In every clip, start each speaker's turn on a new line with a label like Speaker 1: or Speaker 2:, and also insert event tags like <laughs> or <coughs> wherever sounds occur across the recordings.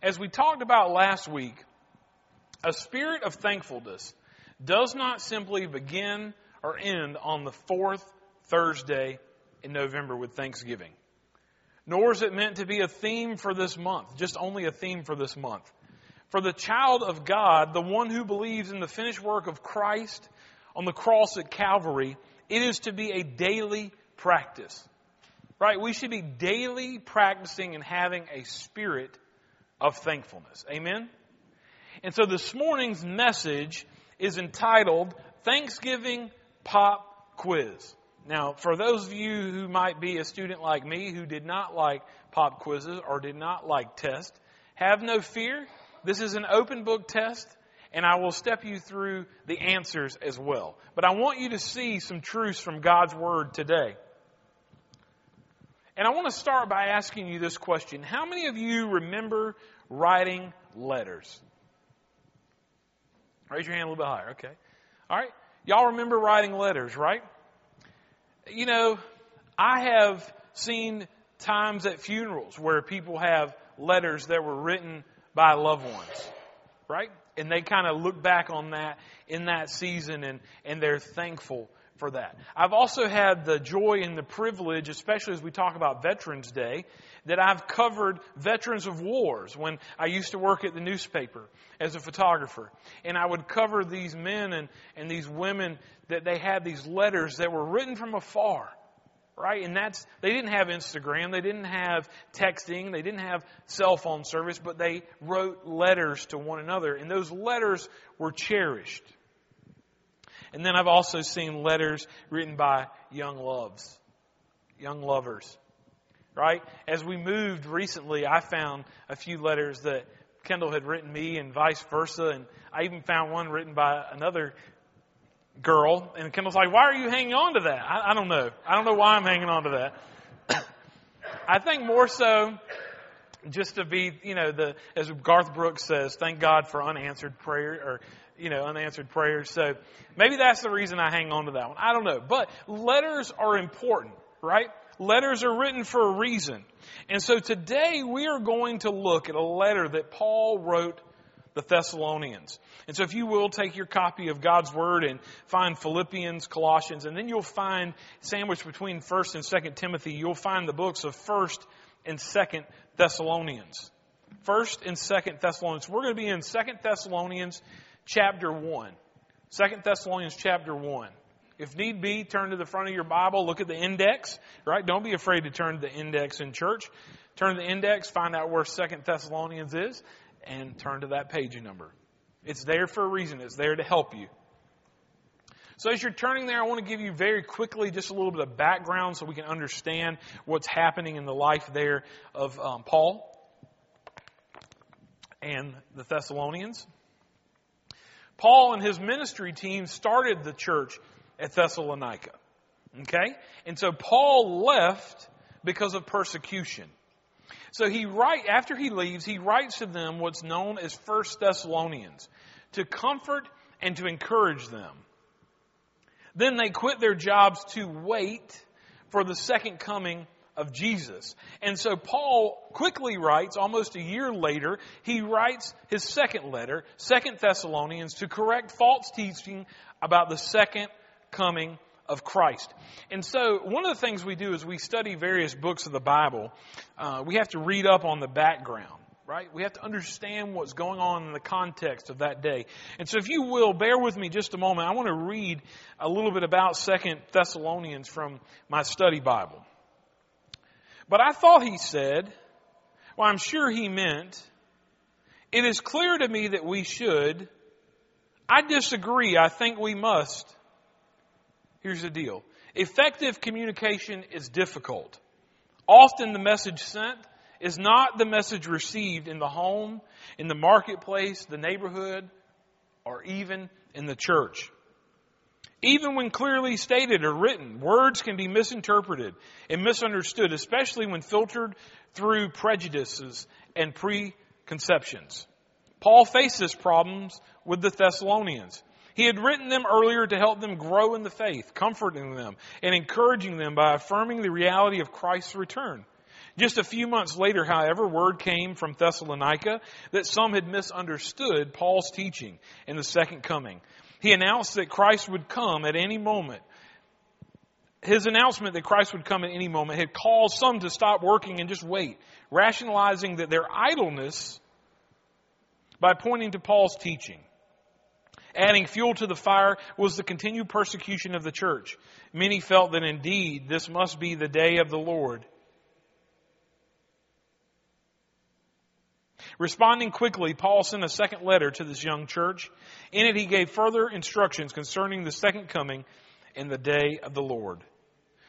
Speaker 1: As we talked about last week, a spirit of thankfulness does not simply begin or end on the fourth Thursday in November with Thanksgiving. Nor is it meant to be a theme for this month, just only a theme for this month. For the child of God, the one who believes in the finished work of Christ on the cross at Calvary, it is to be a daily practice. Right? We should be daily practicing and having a spirit of thankfulness. Amen? And so this morning's message is entitled Thanksgiving Pop Quiz. Now, for those of you who might be a student like me who did not like pop quizzes or did not like tests, have no fear. This is an open book test and I will step you through the answers as well. But I want you to see some truths from God's Word today. And I want to start by asking you this question. How many of you remember writing letters? Raise your hand a little bit higher. Okay. All right. Y'all remember writing letters, right? You know, I have seen times at funerals where people have letters that were written by loved ones, right? And they kind of look back on that in that season and, and they're thankful for that. I've also had the joy and the privilege, especially as we talk about Veterans Day, that I've covered veterans of wars when I used to work at the newspaper as a photographer. And I would cover these men and, and these women that they had these letters that were written from afar. Right? And that's, they didn't have Instagram, they didn't have texting, they didn't have cell phone service, but they wrote letters to one another. And those letters were cherished. And then I've also seen letters written by young loves, young lovers. Right? As we moved recently, I found a few letters that Kendall had written me and vice versa. And I even found one written by another girl. And Kendall's like, why are you hanging on to that? I, I don't know. I don't know why I'm hanging on to that. <coughs> I think more so just to be, you know, the, as Garth Brooks says, thank God for unanswered prayer or you know, unanswered prayers. So maybe that's the reason I hang on to that one. I don't know. But letters are important, right? Letters are written for a reason. And so today we are going to look at a letter that Paul wrote the Thessalonians. And so if you will take your copy of God's Word and find Philippians, Colossians, and then you'll find sandwiched between 1st and 2nd Timothy, you'll find the books of 1st and 2nd Thessalonians. 1st and 2nd Thessalonians. We're going to be in 2nd Thessalonians chapter 1. 2 Thessalonians chapter 1. If need be, turn to the front of your Bible, look at the index, right? Don't be afraid to turn to the index in church. Turn to the index, find out where 2 Thessalonians is, and turn to that page number. It's there for a reason. It's there to help you. So as you're turning there, I want to give you very quickly just a little bit of background so we can understand what's happening in the life there of um, Paul and the Thessalonians. Paul and his ministry team started the church at Thessalonica. Okay? And so Paul left because of persecution. So he write after he leaves, he writes to them what's known as First Thessalonians to comfort and to encourage them. Then they quit their jobs to wait for the second coming of Jesus. And so Paul quickly writes, almost a year later, he writes his second letter, Second Thessalonians, to correct false teaching about the second coming of Christ. And so one of the things we do is we study various books of the Bible. Uh, we have to read up on the background. Right? We have to understand what's going on in the context of that day. And so if you will, bear with me just a moment. I want to read a little bit about Second Thessalonians from my study Bible. But I thought he said, well, I'm sure he meant, it is clear to me that we should. I disagree. I think we must. Here's the deal. Effective communication is difficult. Often the message sent is not the message received in the home, in the marketplace, the neighborhood, or even in the church. Even when clearly stated or written, words can be misinterpreted and misunderstood, especially when filtered through prejudices and preconceptions. Paul faced this problems with the Thessalonians. He had written them earlier to help them grow in the faith, comforting them and encouraging them by affirming the reality of Christ's return. Just a few months later, however, word came from Thessalonica that some had misunderstood Paul's teaching in the second coming. He announced that Christ would come at any moment. His announcement that Christ would come at any moment had caused some to stop working and just wait, rationalizing that their idleness by pointing to Paul's teaching. Adding fuel to the fire was the continued persecution of the church. Many felt that indeed this must be the day of the Lord. Responding quickly, Paul sent a second letter to this young church. In it, he gave further instructions concerning the second coming and the day of the Lord.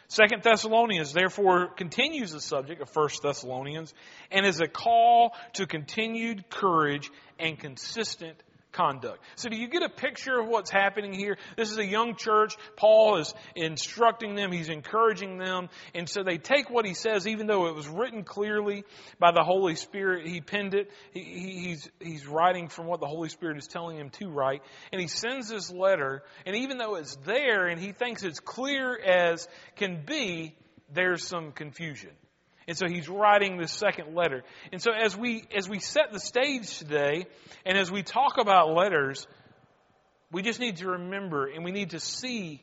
Speaker 1: Second Thessalonians therefore continues the subject of First Thessalonians and is a call to continued courage and consistent conduct. So do you get a picture of what's happening here? This is a young church. Paul is instructing them. He's encouraging them. And so they take what he says, even though it was written clearly by the Holy Spirit. He penned it. He, he's, he's writing from what the Holy Spirit is telling him to write. And he sends this letter. And even though it's there and he thinks it's clear as can be, there's some confusion. And so he's writing this second letter. And so as we, as we set the stage today, and as we talk about letters, we just need to remember and we need to see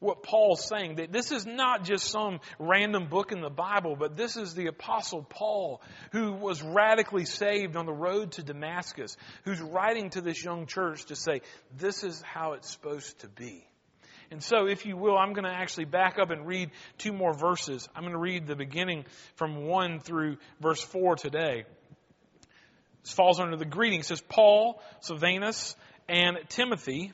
Speaker 1: what Paul's saying. That this is not just some random book in the Bible, but this is the apostle Paul who was radically saved on the road to Damascus, who's writing to this young church to say, this is how it's supposed to be. And so, if you will, I'm going to actually back up and read two more verses. I'm going to read the beginning from 1 through verse 4 today. This falls under the greeting. It says, Paul, Silvanus, and Timothy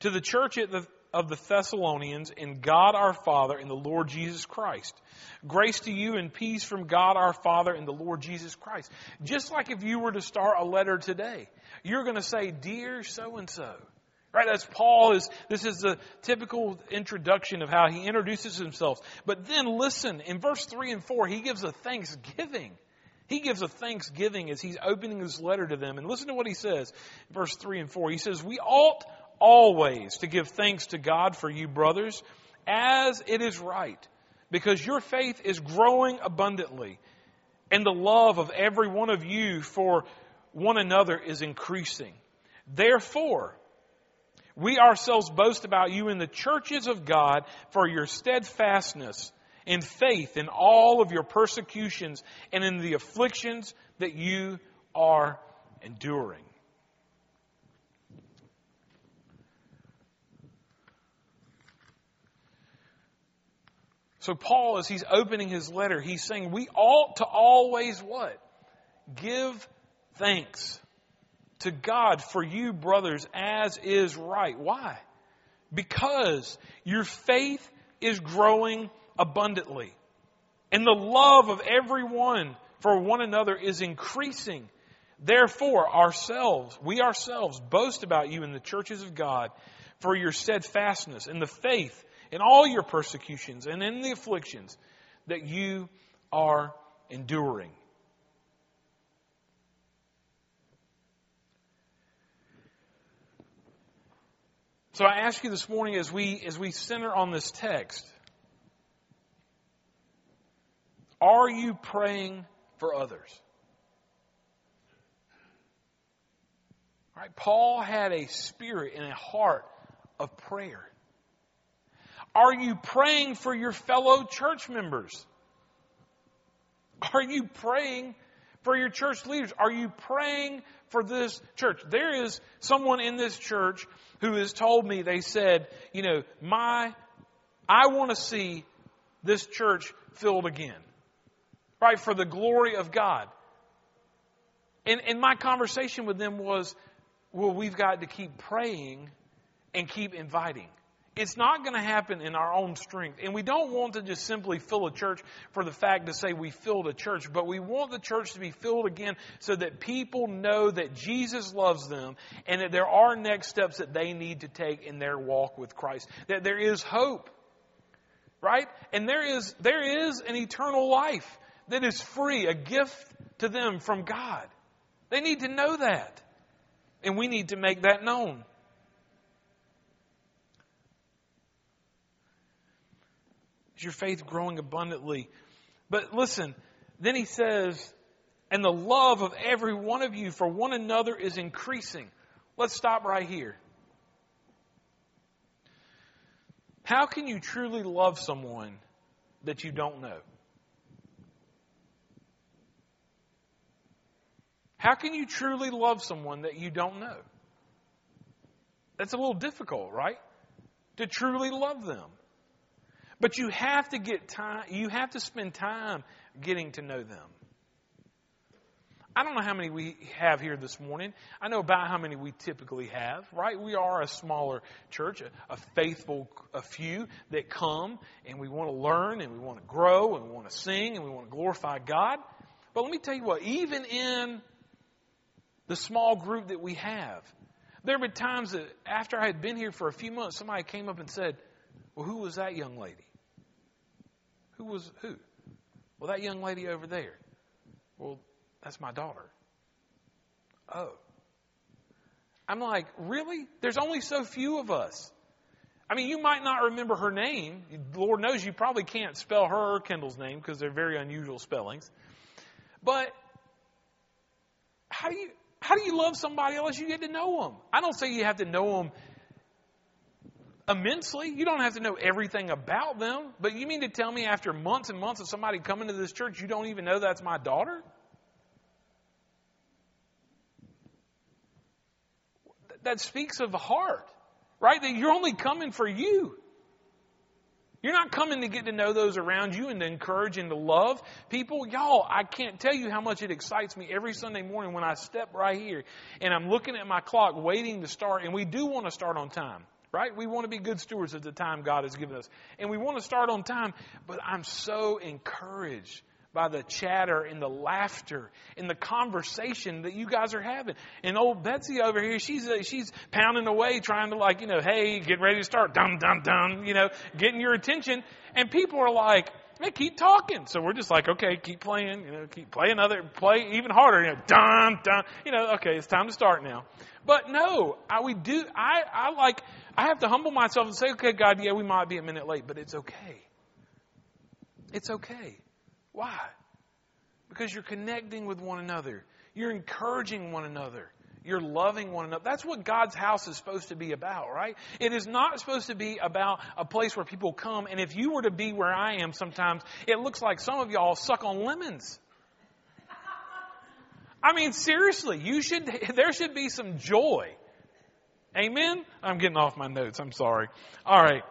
Speaker 1: to the church the, of the Thessalonians in God our Father and the Lord Jesus Christ. Grace to you and peace from God our Father and the Lord Jesus Christ. Just like if you were to start a letter today, you're going to say, Dear so and so. Right? That's Paul is, this is the typical introduction of how he introduces himself. But then listen, in verse 3 and 4, he gives a thanksgiving. He gives a thanksgiving as he's opening his letter to them. And listen to what he says, verse 3 and 4. He says, We ought always to give thanks to God for you, brothers, as it is right, because your faith is growing abundantly, and the love of every one of you for one another is increasing. Therefore, we ourselves boast about you in the churches of God for your steadfastness in faith in all of your persecutions and in the afflictions that you are enduring. So Paul, as he's opening his letter, he's saying we ought to always what? Give thanks to God for you, brothers, as is right. Why? Because your faith is growing abundantly. And the love of everyone for one another is increasing. Therefore, ourselves, we ourselves boast about you in the churches of God for your steadfastness in the faith, in all your persecutions, and in the afflictions that you are enduring. So I ask you this morning as we, as we center on this text, are you praying for others? Right? Paul had a spirit and a heart of prayer. Are you praying for your fellow church members? Are you praying for your church leaders? Are you praying for this church? There is someone in this church who has told me, they said, you know, my, I want to see this church filled again. Right? For the glory of God. And, and my conversation with them was, well, we've got to keep praying and keep inviting. It's not going to happen in our own strength. And we don't want to just simply fill a church for the fact to say we filled a church, but we want the church to be filled again so that people know that Jesus loves them and that there are next steps that they need to take in their walk with Christ. That there is hope. Right? And there is, there is an eternal life that is free, a gift to them from God. They need to know that. And we need to make that known. Is your faith growing abundantly? But listen, then he says, and the love of every one of you for one another is increasing. Let's stop right here. How can you truly love someone that you don't know? How can you truly love someone that you don't know? That's a little difficult, right? To truly love them. But you have to get time, you have to spend time getting to know them. I don't know how many we have here this morning. I know about how many we typically have, right? We are a smaller church, a, a faithful a few that come and we want to learn and we want to grow and we want to sing and we want to glorify God. But let me tell you what, even in the small group that we have, there have been times that after I had been here for a few months, somebody came up and said, Well, who was that young lady? Who was who? Well, that young lady over there. Well, that's my daughter. Oh. I'm like, really? There's only so few of us. I mean, you might not remember her name. Lord knows you probably can't spell her or Kendall's name because they're very unusual spellings. But how do you how do you love somebody unless you get to know them? I don't say you have to know them immensely. You don't have to know everything about them. But you mean to tell me after months and months of somebody coming to this church, you don't even know that's my daughter? that speaks of heart, right? That you're only coming for you. You're not coming to get to know those around you and to encourage and to love people. Y'all, I can't tell you how much it excites me every Sunday morning when I step right here and I'm looking at my clock waiting to start. And we do want to start on time, right? We want to be good stewards of the time God has given us. And we want to start on time, but I'm so encouraged by the chatter and the laughter and the conversation that you guys are having. And old Betsy over here, she's uh, she's pounding away, trying to like, you know, hey, get ready to start, dum dum dum, you know, getting your attention. And people are like, hey, keep talking. So we're just like, okay, keep playing, you know, keep play another, play even harder, you know, dum dum, you know, okay, it's time to start now. But no, I we do. I I like. I have to humble myself and say, okay, God, yeah, we might be a minute late, but it's okay. It's okay. Why? Because you're connecting with one another. You're encouraging one another. You're loving one another. That's what God's house is supposed to be about, right? It is not supposed to be about a place where people come. And if you were to be where I am sometimes, it looks like some of y'all suck on lemons. I mean, seriously, you should, there should be some joy. Amen? I'm getting off my notes. I'm sorry. All right.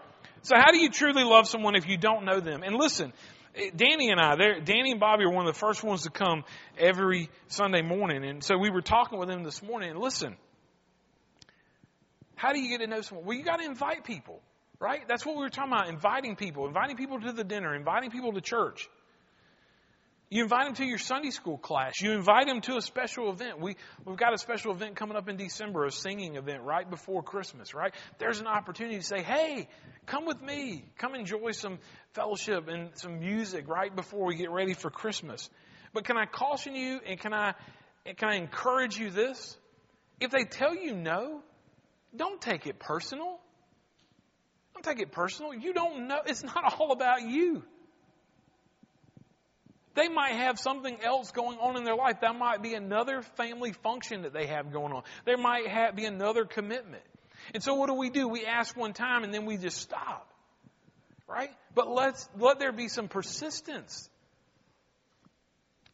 Speaker 1: So how do you truly love someone if you don't know them? And listen, Danny and I, Danny and Bobby are one of the first ones to come every Sunday morning. And so we were talking with them this morning. And listen, how do you get to know someone? Well, you got to invite people, right? That's what we were talking about inviting people, inviting people to the dinner, inviting people to church. You invite them to your Sunday school class. You invite them to a special event. We, we've got a special event coming up in December, a singing event right before Christmas, right? There's an opportunity to say, hey, come with me. Come enjoy some fellowship and some music right before we get ready for Christmas. But can I caution you and can I, and can I encourage you this? If they tell you no, don't take it personal. Don't take it personal. You don't know. It's not <laughs> all about you. They might have something else going on in their life. That might be another family function that they have going on. There might have, be another commitment. And so what do we do? We ask one time and then we just stop. Right? But let's, let there be some persistence.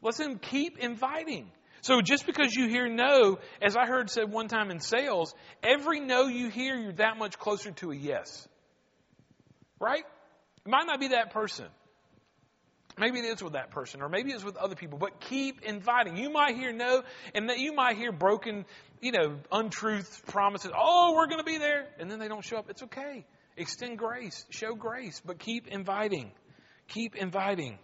Speaker 1: Let's them keep inviting. So just because you hear no, as I heard said one time in sales, every no you hear, you're that much closer to a yes. Right? It might not be that person. Maybe it is with that person, or maybe it's with other people, but keep inviting. You might hear no, and that you might hear broken, you know, untruth promises. Oh, we're going to be there. And then they don't show up. It's okay. Extend grace, show grace, but keep inviting. Keep inviting.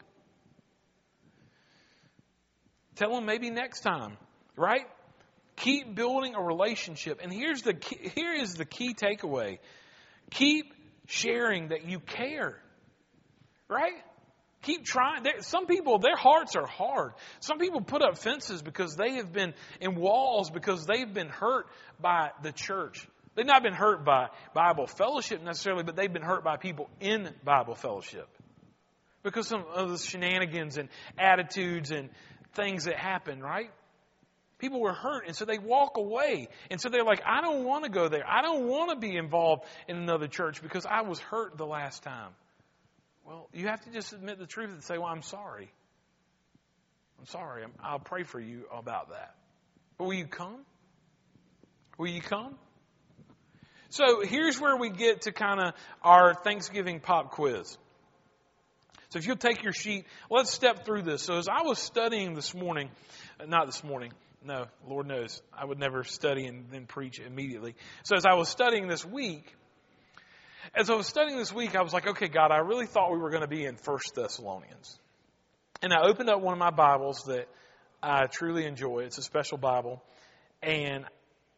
Speaker 1: Tell them maybe next time, right? Keep building a relationship. And here's the key, here is the key takeaway. Keep sharing that you care. Right? Keep trying. Some people, their hearts are hard. Some people put up fences because they have been in walls because they've been hurt by the church. They've not been hurt by Bible fellowship necessarily, but they've been hurt by people in Bible fellowship. because of, of the shenanigans and attitudes and things that happen, right? People were hurt, and so they walk away. And so they're like, I don't want to go there. I don't want to be involved in another church because I was hurt the last time. Well, you have to just admit the truth and say, Well, I'm sorry. I'm sorry. i will pray for you about that. But will you come? Will you come? So here's where we get to kind of our Thanksgiving pop quiz. So if you'll take your sheet, let's step through this. So as I was studying this morning, uh, not this morning, no, Lord knows, I would never study and then preach immediately. So as I was studying this week, as I was studying this week, I was like, okay, God, I really thought we were going to be in First Thessalonians. And I opened up one of my Bibles that I truly enjoy. It's a special Bible. And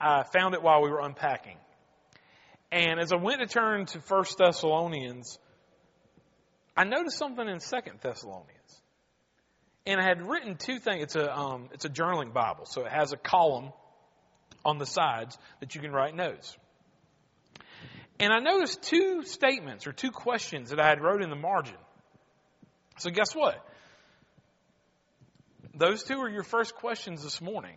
Speaker 1: I found it while we were unpacking. And as I went to turn to First Thessalonians, I noticed something in Second Thessalonians. And I had written two things. It's a, um, it's a journaling Bible, so it has a column on the sides that you can write notes. And I noticed two statements or two questions that I had wrote in the margin. So guess what? Those two are your first questions this morning.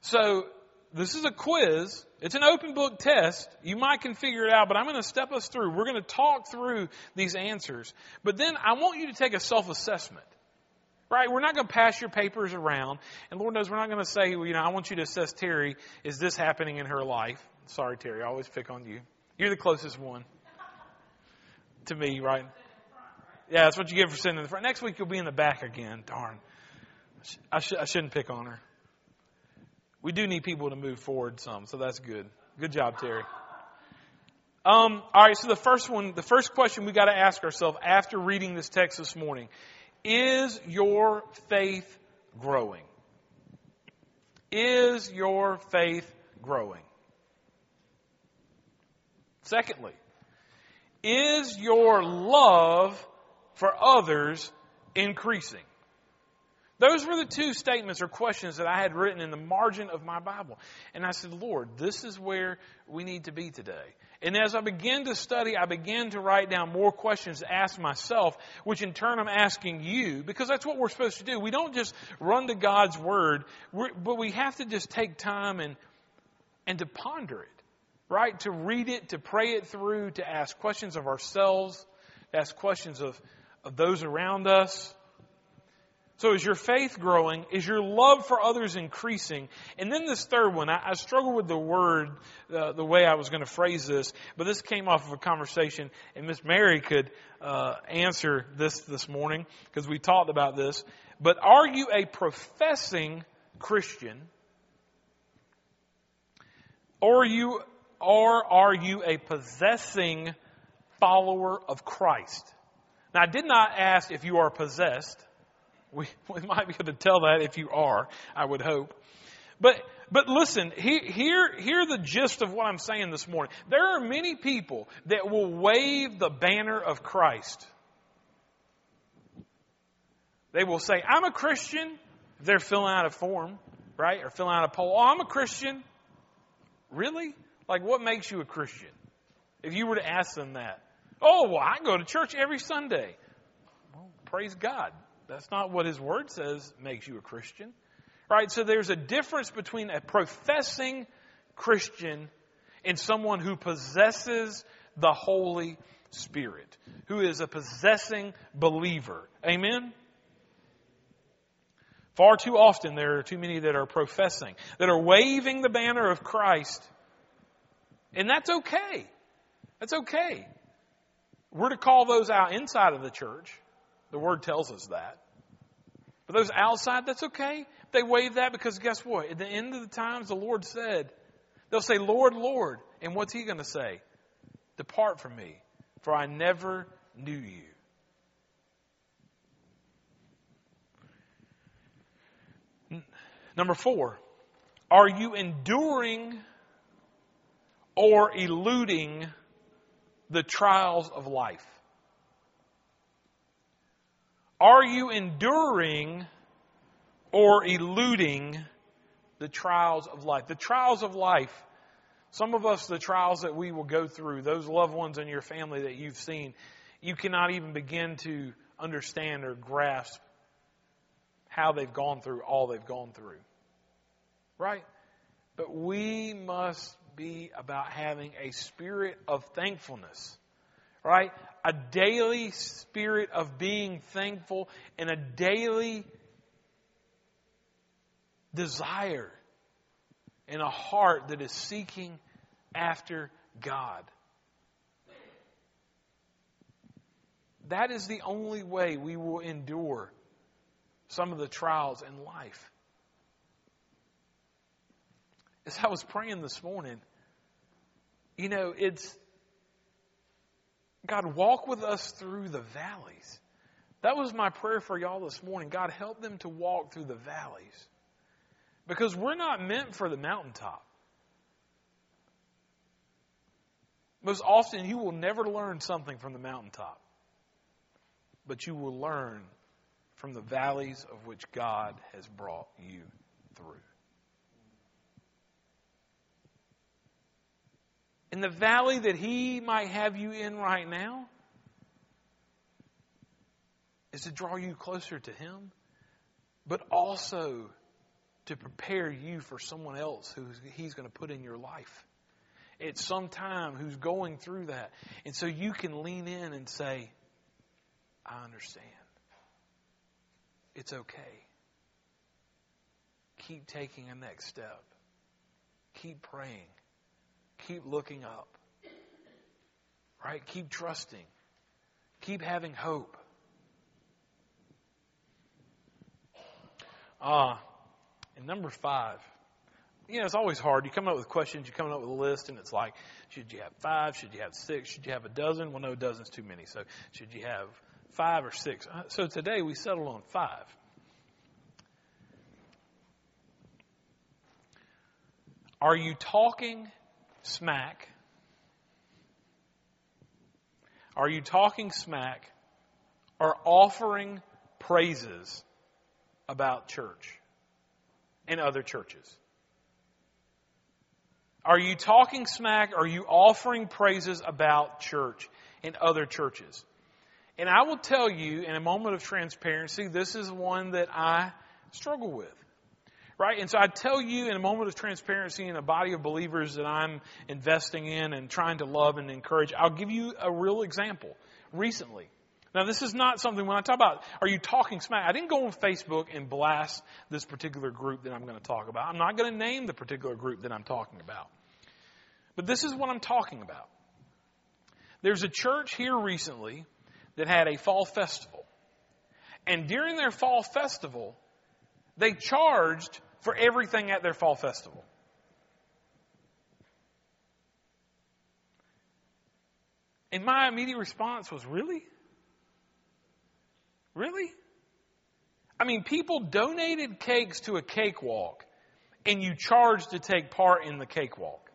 Speaker 1: So this is a quiz. It's an open book test. You might can figure it out, but I'm going to step us through. We're going to talk through these answers. But then I want you to take a self-assessment. Right? We're not going to pass your papers around. And Lord knows we're not going to say, well, you know, I want you to assess Terry, is this happening in her life? Sorry, Terry, I always pick on you. You're the closest one to me, right? Yeah, that's what you get for sitting in the front. Next week you'll be in the back again. Darn. I, sh- I shouldn't pick on her. We do need people to move forward some, so that's good. Good job, Terry. Um, all right, so the first one, the first question we got to ask ourselves after reading this text this morning is your faith growing? Is your faith growing? Secondly, is your love for others increasing? Those were the two statements or questions that I had written in the margin of my Bible. And I said, Lord, this is where we need to be today. And as I began to study, I began to write down more questions to ask myself, which in turn I'm asking you, because that's what we're supposed to do. We don't just run to God's Word, but we have to just take time and, and to ponder it, right? To read it, to pray it through, to ask questions of ourselves, to ask questions of, of those around us. So is your faith growing? Is your love for others increasing? And then this third one, I, I struggle with the word, uh, the way I was going to phrase this, but this came off of a conversation, and Miss Mary could uh, answer this this morning because we talked about this. But are you a professing Christian, or are you, or are you a possessing follower of Christ? Now, I did not ask if you are possessed. We, <laughs> we might be able to tell that if you are, I would hope. But, but listen, he, hear, hear the gist of what I'm saying this morning. There are many people that will wave the banner of Christ. They will say, I'm a Christian. They're filling out a form, right? Or filling out a poll. Oh, I'm a Christian. Really? Like, what makes you a Christian? If you were to ask them that. Oh, well, I go to church every Sunday. Well, praise God. That's not what his word says makes you a Christian. Right? So there's a difference between a professing Christian and someone who possesses the Holy Spirit, who is a possessing believer. Amen? Far too often there are too many that are professing, that are waving the banner of Christ. And that's okay. That's okay. We're to call those out inside of the church. The Word tells us that. But those outside, that's okay. They wave that because guess what? At the end of the times, the Lord said, they'll say, Lord, Lord. And what's He going to say? Depart from me, for I never knew you. Number four, are you enduring or eluding the trials of life? Are you enduring or eluding the trials of life? The trials of life. Some of us, the trials that we will go through, those loved ones in your family that you've seen, you cannot even begin to understand or grasp how they've gone through all they've gone through. Right? But we must be about having a spirit of thankfulness. Right? A daily spirit of being thankful and a daily desire and a heart that is seeking after God. That is the only way we will endure some of the trials in life. As I was praying this morning, you know, it's God, walk with us through the valleys. That was my prayer for y'all this morning. God, help them to walk through the valleys. Because we're not meant for the mountaintop. Most often, you will never learn something from the mountaintop, but you will learn from the valleys of which God has brought you through. In the valley that He might have you in right now, is to draw you closer to Him, but also to prepare you for someone else who He's going to put in your life at some time who's going through that. And so you can lean in and say, I understand. It's okay. Keep taking a next step. Keep praying. Keep looking up. Right? Keep trusting. Keep having hope. Ah, uh, and number five, you know, it's always hard. You come up with questions, you come up with a list, and it's like, should you have five? Should you have six? Should you have a dozen? Well, no, a dozen's too many. So, should you have five or six? Uh, so, today we settled on five. Are you talking smack? Are you talking smack or offering praises about church and other churches? Are you talking smack? Are you offering praises about church and other churches? And I will tell you in a moment of transparency, this is one that I struggle with. Right? And so I tell you in a moment of transparency in a body of believers that I'm investing in and trying to love and encourage, I'll give you a real example recently. Now, this is not something when I talk about, are you talking smack? I didn't go on Facebook and blast this particular group that I'm going to talk about. I'm not going to name the particular group that I'm talking about. But this is what I'm talking about. There's a church here recently that had a fall festival. And during their fall festival, they charged for everything at their fall festival. And my immediate response was, Really? Really? I mean, people donated cakes to a cakewalk, and you charged to take part in the cakewalk.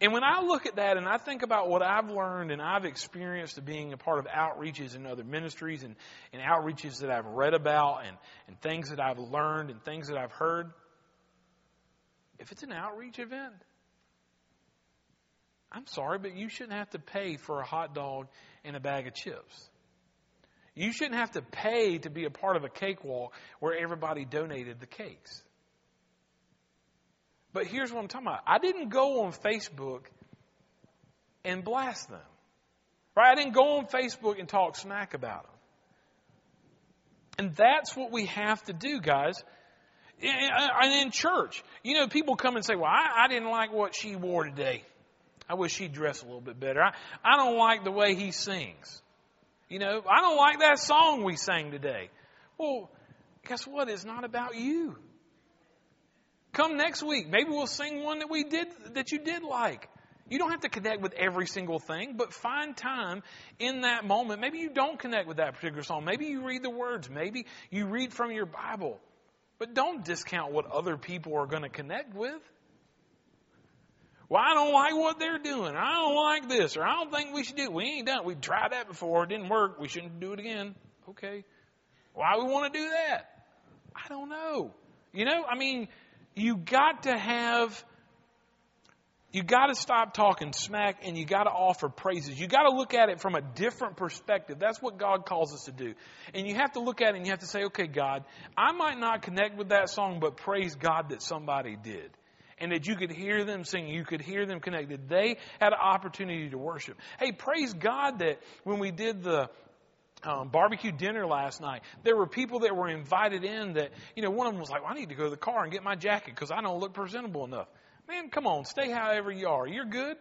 Speaker 1: And when I look at that and I think about what I've learned and I've experienced of being a part of outreaches and other ministries and, and outreaches that I've read about and, and things that I've learned and things that I've heard, if it's an outreach event, I'm sorry, but you shouldn't have to pay for a hot dog and a bag of chips. You shouldn't have to pay to be a part of a cakewalk where everybody donated the cakes. But here's what I'm talking about. I didn't go on Facebook and blast them. Right? I didn't go on Facebook and talk smack about them. And that's what we have to do, guys. And in church, you know, people come and say, well, I, I didn't like what she wore today. I wish she'd dress a little bit better. I, I don't like the way he sings. You know, I don't like that song we sang today. Well, guess what? It's not about you. Come next week. Maybe we'll sing one that we did, that you did like. You don't have to connect with every single thing, but find time in that moment. Maybe you don't connect with that particular song. Maybe you read the words. Maybe you read from your Bible. But don't discount what other people are going to connect with. Well, I don't like what they're doing. I don't like this, or I don't think we should do it. We ain't done it. We tried that before. It didn't work. We shouldn't do it again. Okay. Why we want to do that? I don't know. You know, I mean, you got to have You got to stop talking smack and you got to offer praises. You got to look at it from a different perspective. That's what God calls us to do. And you have to look at it and you have to say, okay, God, I might not connect with that song, but praise God that somebody did. And that you could hear them sing, you could hear them connected. They had an opportunity to worship. Hey, praise God that when we did the um, barbecue dinner last night. There were people that were invited in that, you know, one of them was like, well, I need to go to the car and get my jacket because I don't look presentable enough. Man, come on, stay however you are. You're good.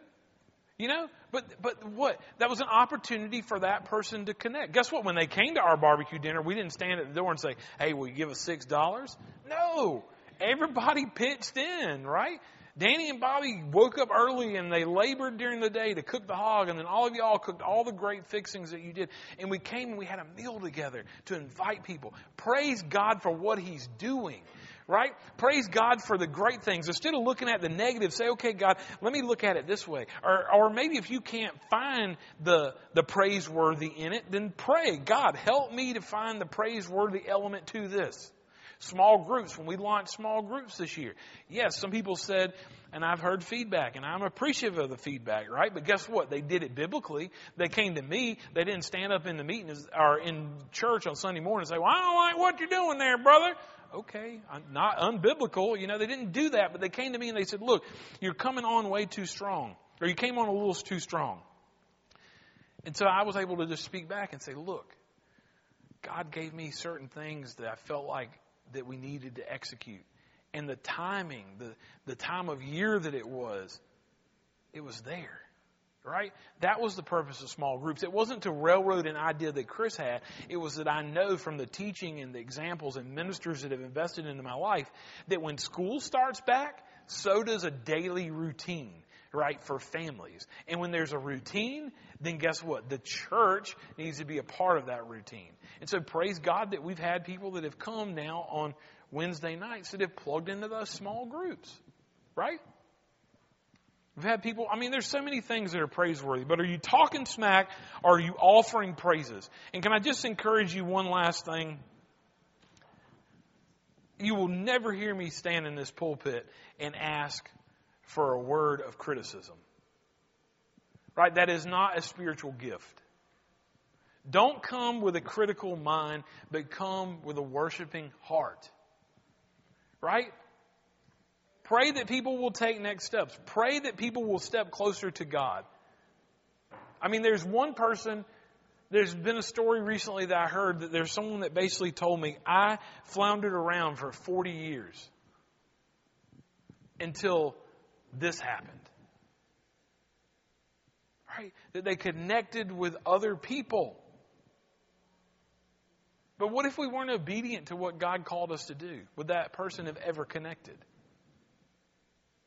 Speaker 1: You know? But but what? That was an opportunity for that person to connect. Guess what? When they came to our barbecue dinner, we didn't stand at the door and say, Hey, will you give us six dollars? No. Everybody pitched in, right? Danny and Bobby woke up early and they labored during the day to cook the hog, and then all of y'all cooked all the great fixings that you did. And we came and we had a meal together to invite people. Praise God for what He's doing right? Praise God for the great things. Instead of looking at the negative, say, okay, God, let me look at it this way. Or, or maybe if you can't find the, the praiseworthy in it, then pray, God, help me to find the praiseworthy element to this. Small groups, when we launched small groups this year. Yes, some people said, and I've heard feedback, and I'm appreciative of the feedback, right? But guess what? They did it biblically. They came to me. They didn't stand up in the meeting or in church on Sunday morning and say, well, I don't like what you're doing there, brother okay, I'm not unbiblical. You know, they didn't do that, but they came to me and they said, look, you're coming on way too strong, or you came on a little too strong. And so I was able to just speak back and say, look, God gave me certain things that I felt like that we needed to execute. And the timing, the, the time of year that it was, it was there right? That was the purpose of small groups. It wasn't to railroad an idea that Chris had. It was that I know from the teaching and the examples and ministers that have invested into my life that when school starts back, so does a daily routine, right, for families. And when there's a routine, then guess what? The church needs to be a part of that routine. And so praise God that we've had people that have come now on Wednesday nights that have plugged into those small groups, right? We've had people, I mean, there's so many things that are praiseworthy, but are you talking smack or are you offering praises? And can I just encourage you one last thing? You will never hear me stand in this pulpit and ask for a word of criticism. Right? That is not a spiritual gift. Don't come with a critical mind, but come with a worshiping heart. Right? Pray that people will take next steps. Pray that people will step closer to God. I mean, there's one person, there's been a story recently that I heard that there's someone that basically told me, I floundered around for 40 years until this happened. Right? That they connected with other people. But what if we weren't obedient to what God called us to do? Would that person have ever connected?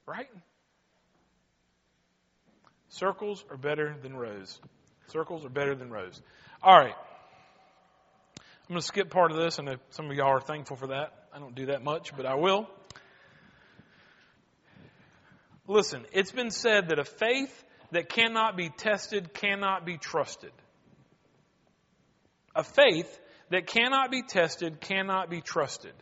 Speaker 1: Right? Circles are better than rows. Circles are better than rows. All right. I'm going to skip part of this. I know some of y'all are thankful for that. I don't do that much, but I will. Listen, it's been said that a faith that cannot be tested cannot be trusted. A faith that cannot be tested cannot be trusted.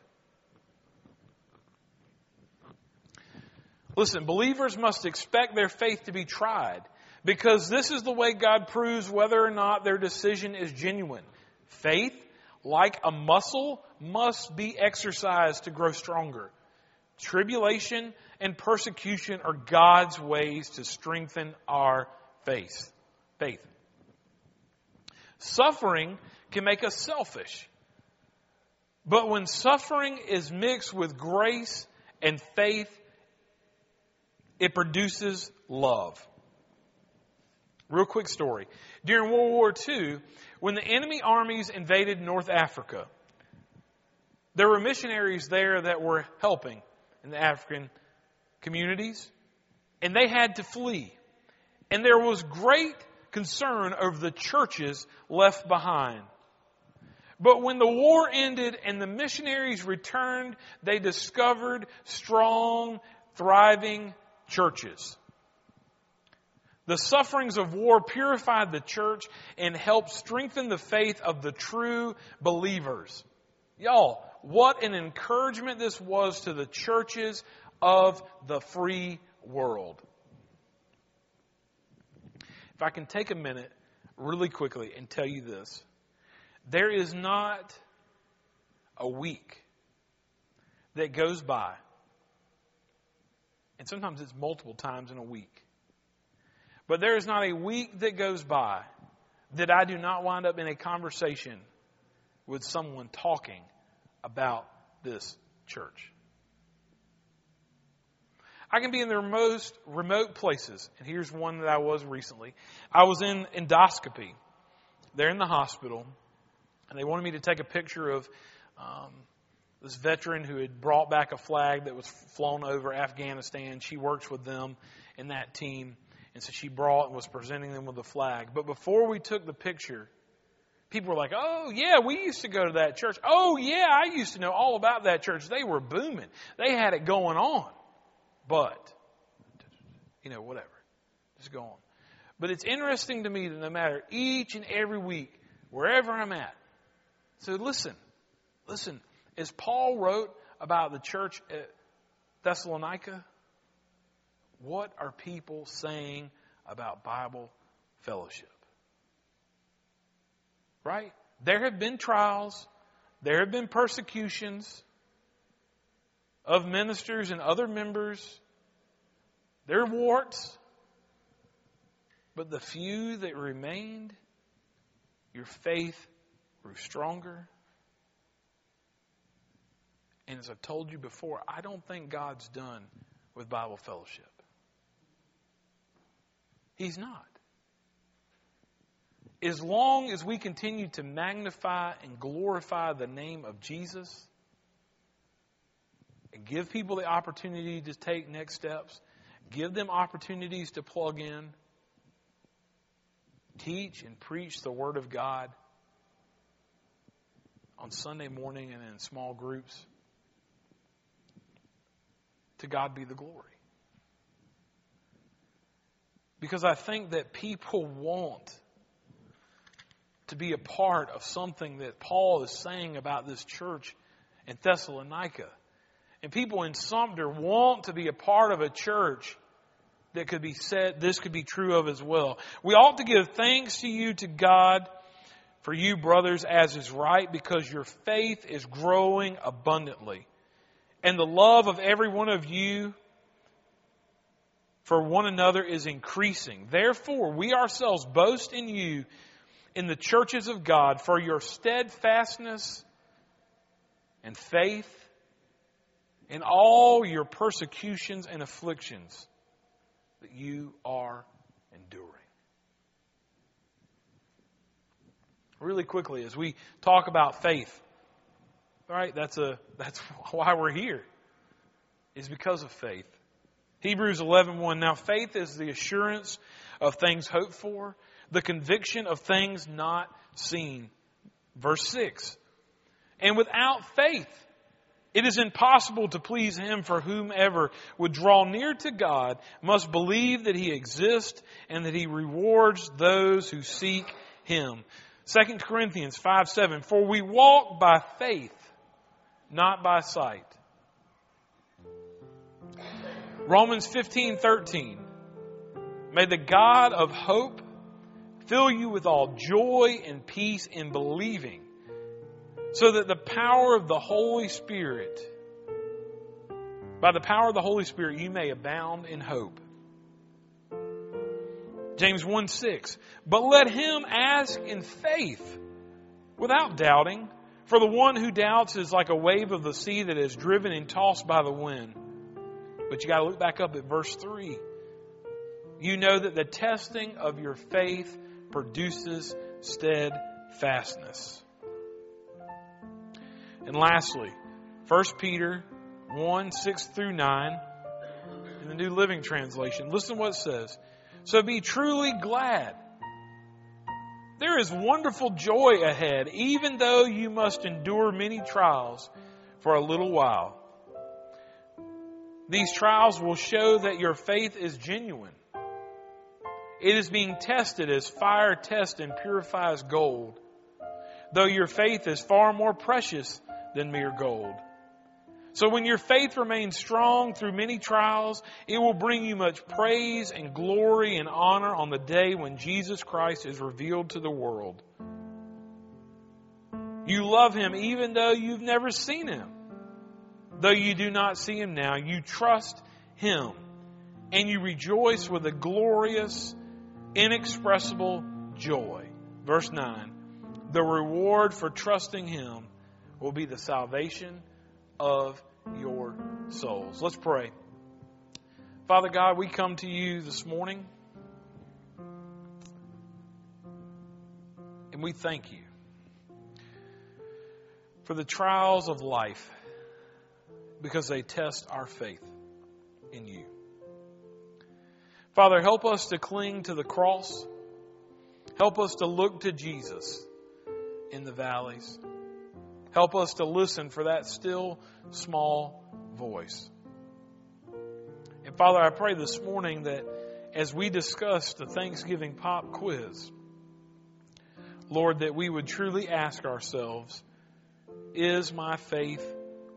Speaker 1: Listen, believers must expect their faith to be tried because this is the way God proves whether or not their decision is genuine. Faith, like a muscle, must be exercised to grow stronger. Tribulation and persecution are God's ways to strengthen our faith. Faith. Suffering can make us selfish. But when suffering is mixed with grace and faith, it produces love. Real quick story. During World War II, when the enemy armies invaded North Africa, there were missionaries there that were helping in the African communities, and they had to flee. And there was great concern over the churches left behind. But when the war ended and the missionaries returned, they discovered strong, thriving churches. The sufferings of war purified the church and helped strengthen the faith of the true believers. Y'all, what an encouragement this was to the churches of the free world. if I can take a minute really quickly and tell you this. There is not a week that goes by, and sometimes it's multiple times in a week, but there is not a week that goes by that I do not wind up in a conversation with someone talking about this church. I can be in the most remote places, and here's one that I was recently. I was in endoscopy. They're in the hospital, and they wanted me to take a picture of um, this veteran who had brought back a flag that was flown over Afghanistan. She works with them in that team, and so she brought and was presenting them with the flag. But before we took the picture, people were like, "Oh yeah, we used to go to that church. Oh yeah, I used to know all about that church. They were booming. They had it going on." But, you know, whatever. Just go on. But it's interesting to me that no matter each and every week, wherever I'm at, so listen, listen, as Paul wrote about the church at Thessalonica, what are people saying about Bible fellowship? Right? There have been trials, there have been persecutions, of ministers and other members. They're warts. But the few that remained, your faith grew stronger. And as I've told you before, I don't think God's done with Bible fellowship. He's not. As long as we continue to magnify and glorify the name of Jesus, and give people the opportunity to take next steps, give them opportunities to plug in, teach and preach the Word of God on Sunday morning and in small groups. To God be the glory. Because I think that people want to be a part of something that Paul is saying about this church in Thessalonica. And people in Sumter want to be a part of a church that could be said, this could be true of as well. We ought to give thanks to you, to God, for you, brothers, as is right, because your faith is growing abundantly. And the love of every one of you for one another is increasing. Therefore, we ourselves boast in you in the churches of God for your steadfastness and faith in all your persecutions and afflictions that you are enduring. Really quickly, as we talk about faith, right? That's a that's <laughs> why we're here. Is because of faith. Hebrews 11:1 Now faith is the assurance of things hoped for, the conviction of things not seen. Verse 6. And without faith it is impossible to please Him for whomever would draw near to God must believe that He exists and that He rewards those who seek Him. 2 Corinthians 5 7. For we walk by faith, not by sight. Romans 15 13. May the God of hope fill you with all joy and peace in believing so that the power of the Holy Spirit, by the power of the Holy Spirit, you may abound in hope. James 1 6. But let him ask in faith without doubting, for the one who doubts is like a wave of the sea that is driven and tossed by the wind. But you got to look back up at verse 3. You know that the testing of your faith produces steadfastness. And lastly, 1 Peter 1 6 through 9 in the New Living Translation. Listen to what it says. So be truly glad. There is wonderful joy ahead, even though you must endure many trials for a little while. These trials will show that your faith is genuine. It is being tested as fire tests and purifies gold, though your faith is far more precious than mere gold. So when your faith remains strong through many trials, it will bring you much praise and glory and honor on the day when Jesus Christ is revealed to the world. You love him even though you've never seen him. Though you do not see him now, you trust him and you rejoice with a glorious, inexpressible joy. Verse 9. The reward for trusting him will be the salvation of your souls. Let's pray. Father God, we come to you this morning and we thank you for the trials of life because they test our faith in you. Father, help us to cling to the cross. Help us to look to Jesus in the valleys. Help us to listen for that still small voice. And Father, I pray this morning that as we discuss the Thanksgiving pop quiz, Lord, that we would truly ask ourselves, is my faith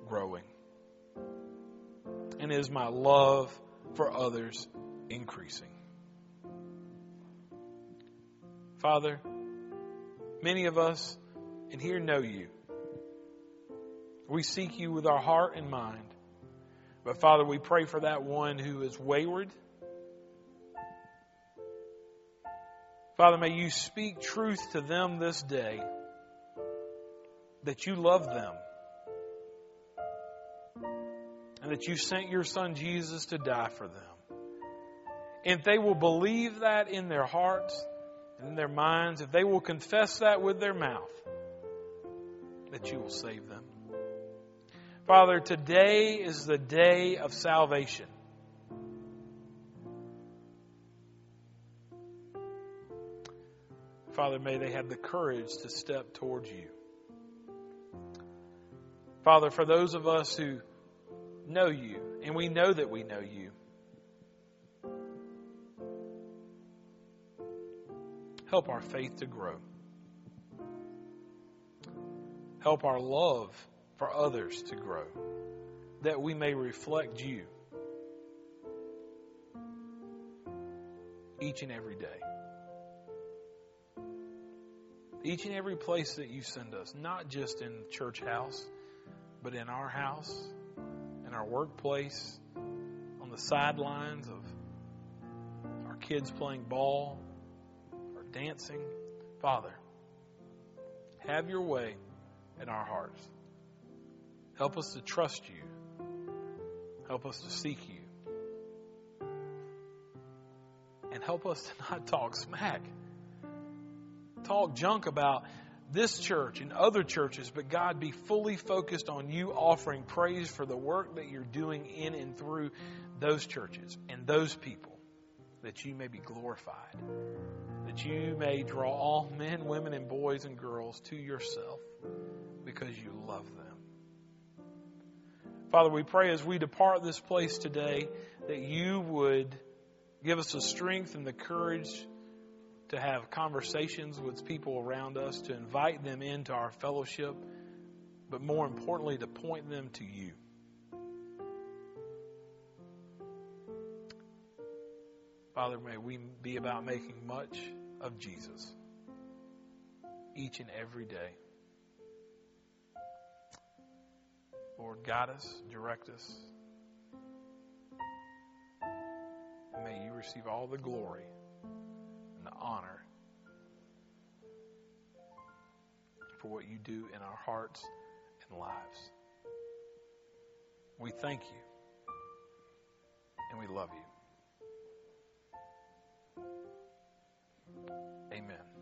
Speaker 1: growing? And is my love for others increasing? Father, many of us in here know you. We seek you with our heart and mind. But Father, we pray for that one who is wayward. Father, may you speak truth to them this day that you love them and that you sent your son Jesus to die for them. If they will believe that in their hearts and in their minds, if they will confess that with their mouth, that you will save them. Father, today is the day of salvation. Father, may they have the courage to step towards you. Father, for those of us who know you, and we know that we know you, help our faith to grow. Help our love for others to grow, that we may reflect you each and every day. Each and every place that you send us, not just in church house, but in our house, in our workplace, on the sidelines of our kids playing ball dancing. Father, have your way in our hearts. Help us to trust you. Help us to seek you. And help us to <laughs> not talk smack. Talk junk about this church and other churches, but God, be fully focused on you offering praise for the work that you're doing in and through those churches and those people, that you may be glorified, that you may draw all men, women, and boys and girls to yourself because you love them. Father, we pray as we depart this place today that you would give us the strength and the courage to have conversations with people around us, to invite them into our fellowship, but more importantly, to point them to you. Father, may we be about making much of Jesus each and every day. Lord, guide us, direct us. May you receive all the glory and the honor for what you do in our hearts and lives. We thank you and we love you. Amen.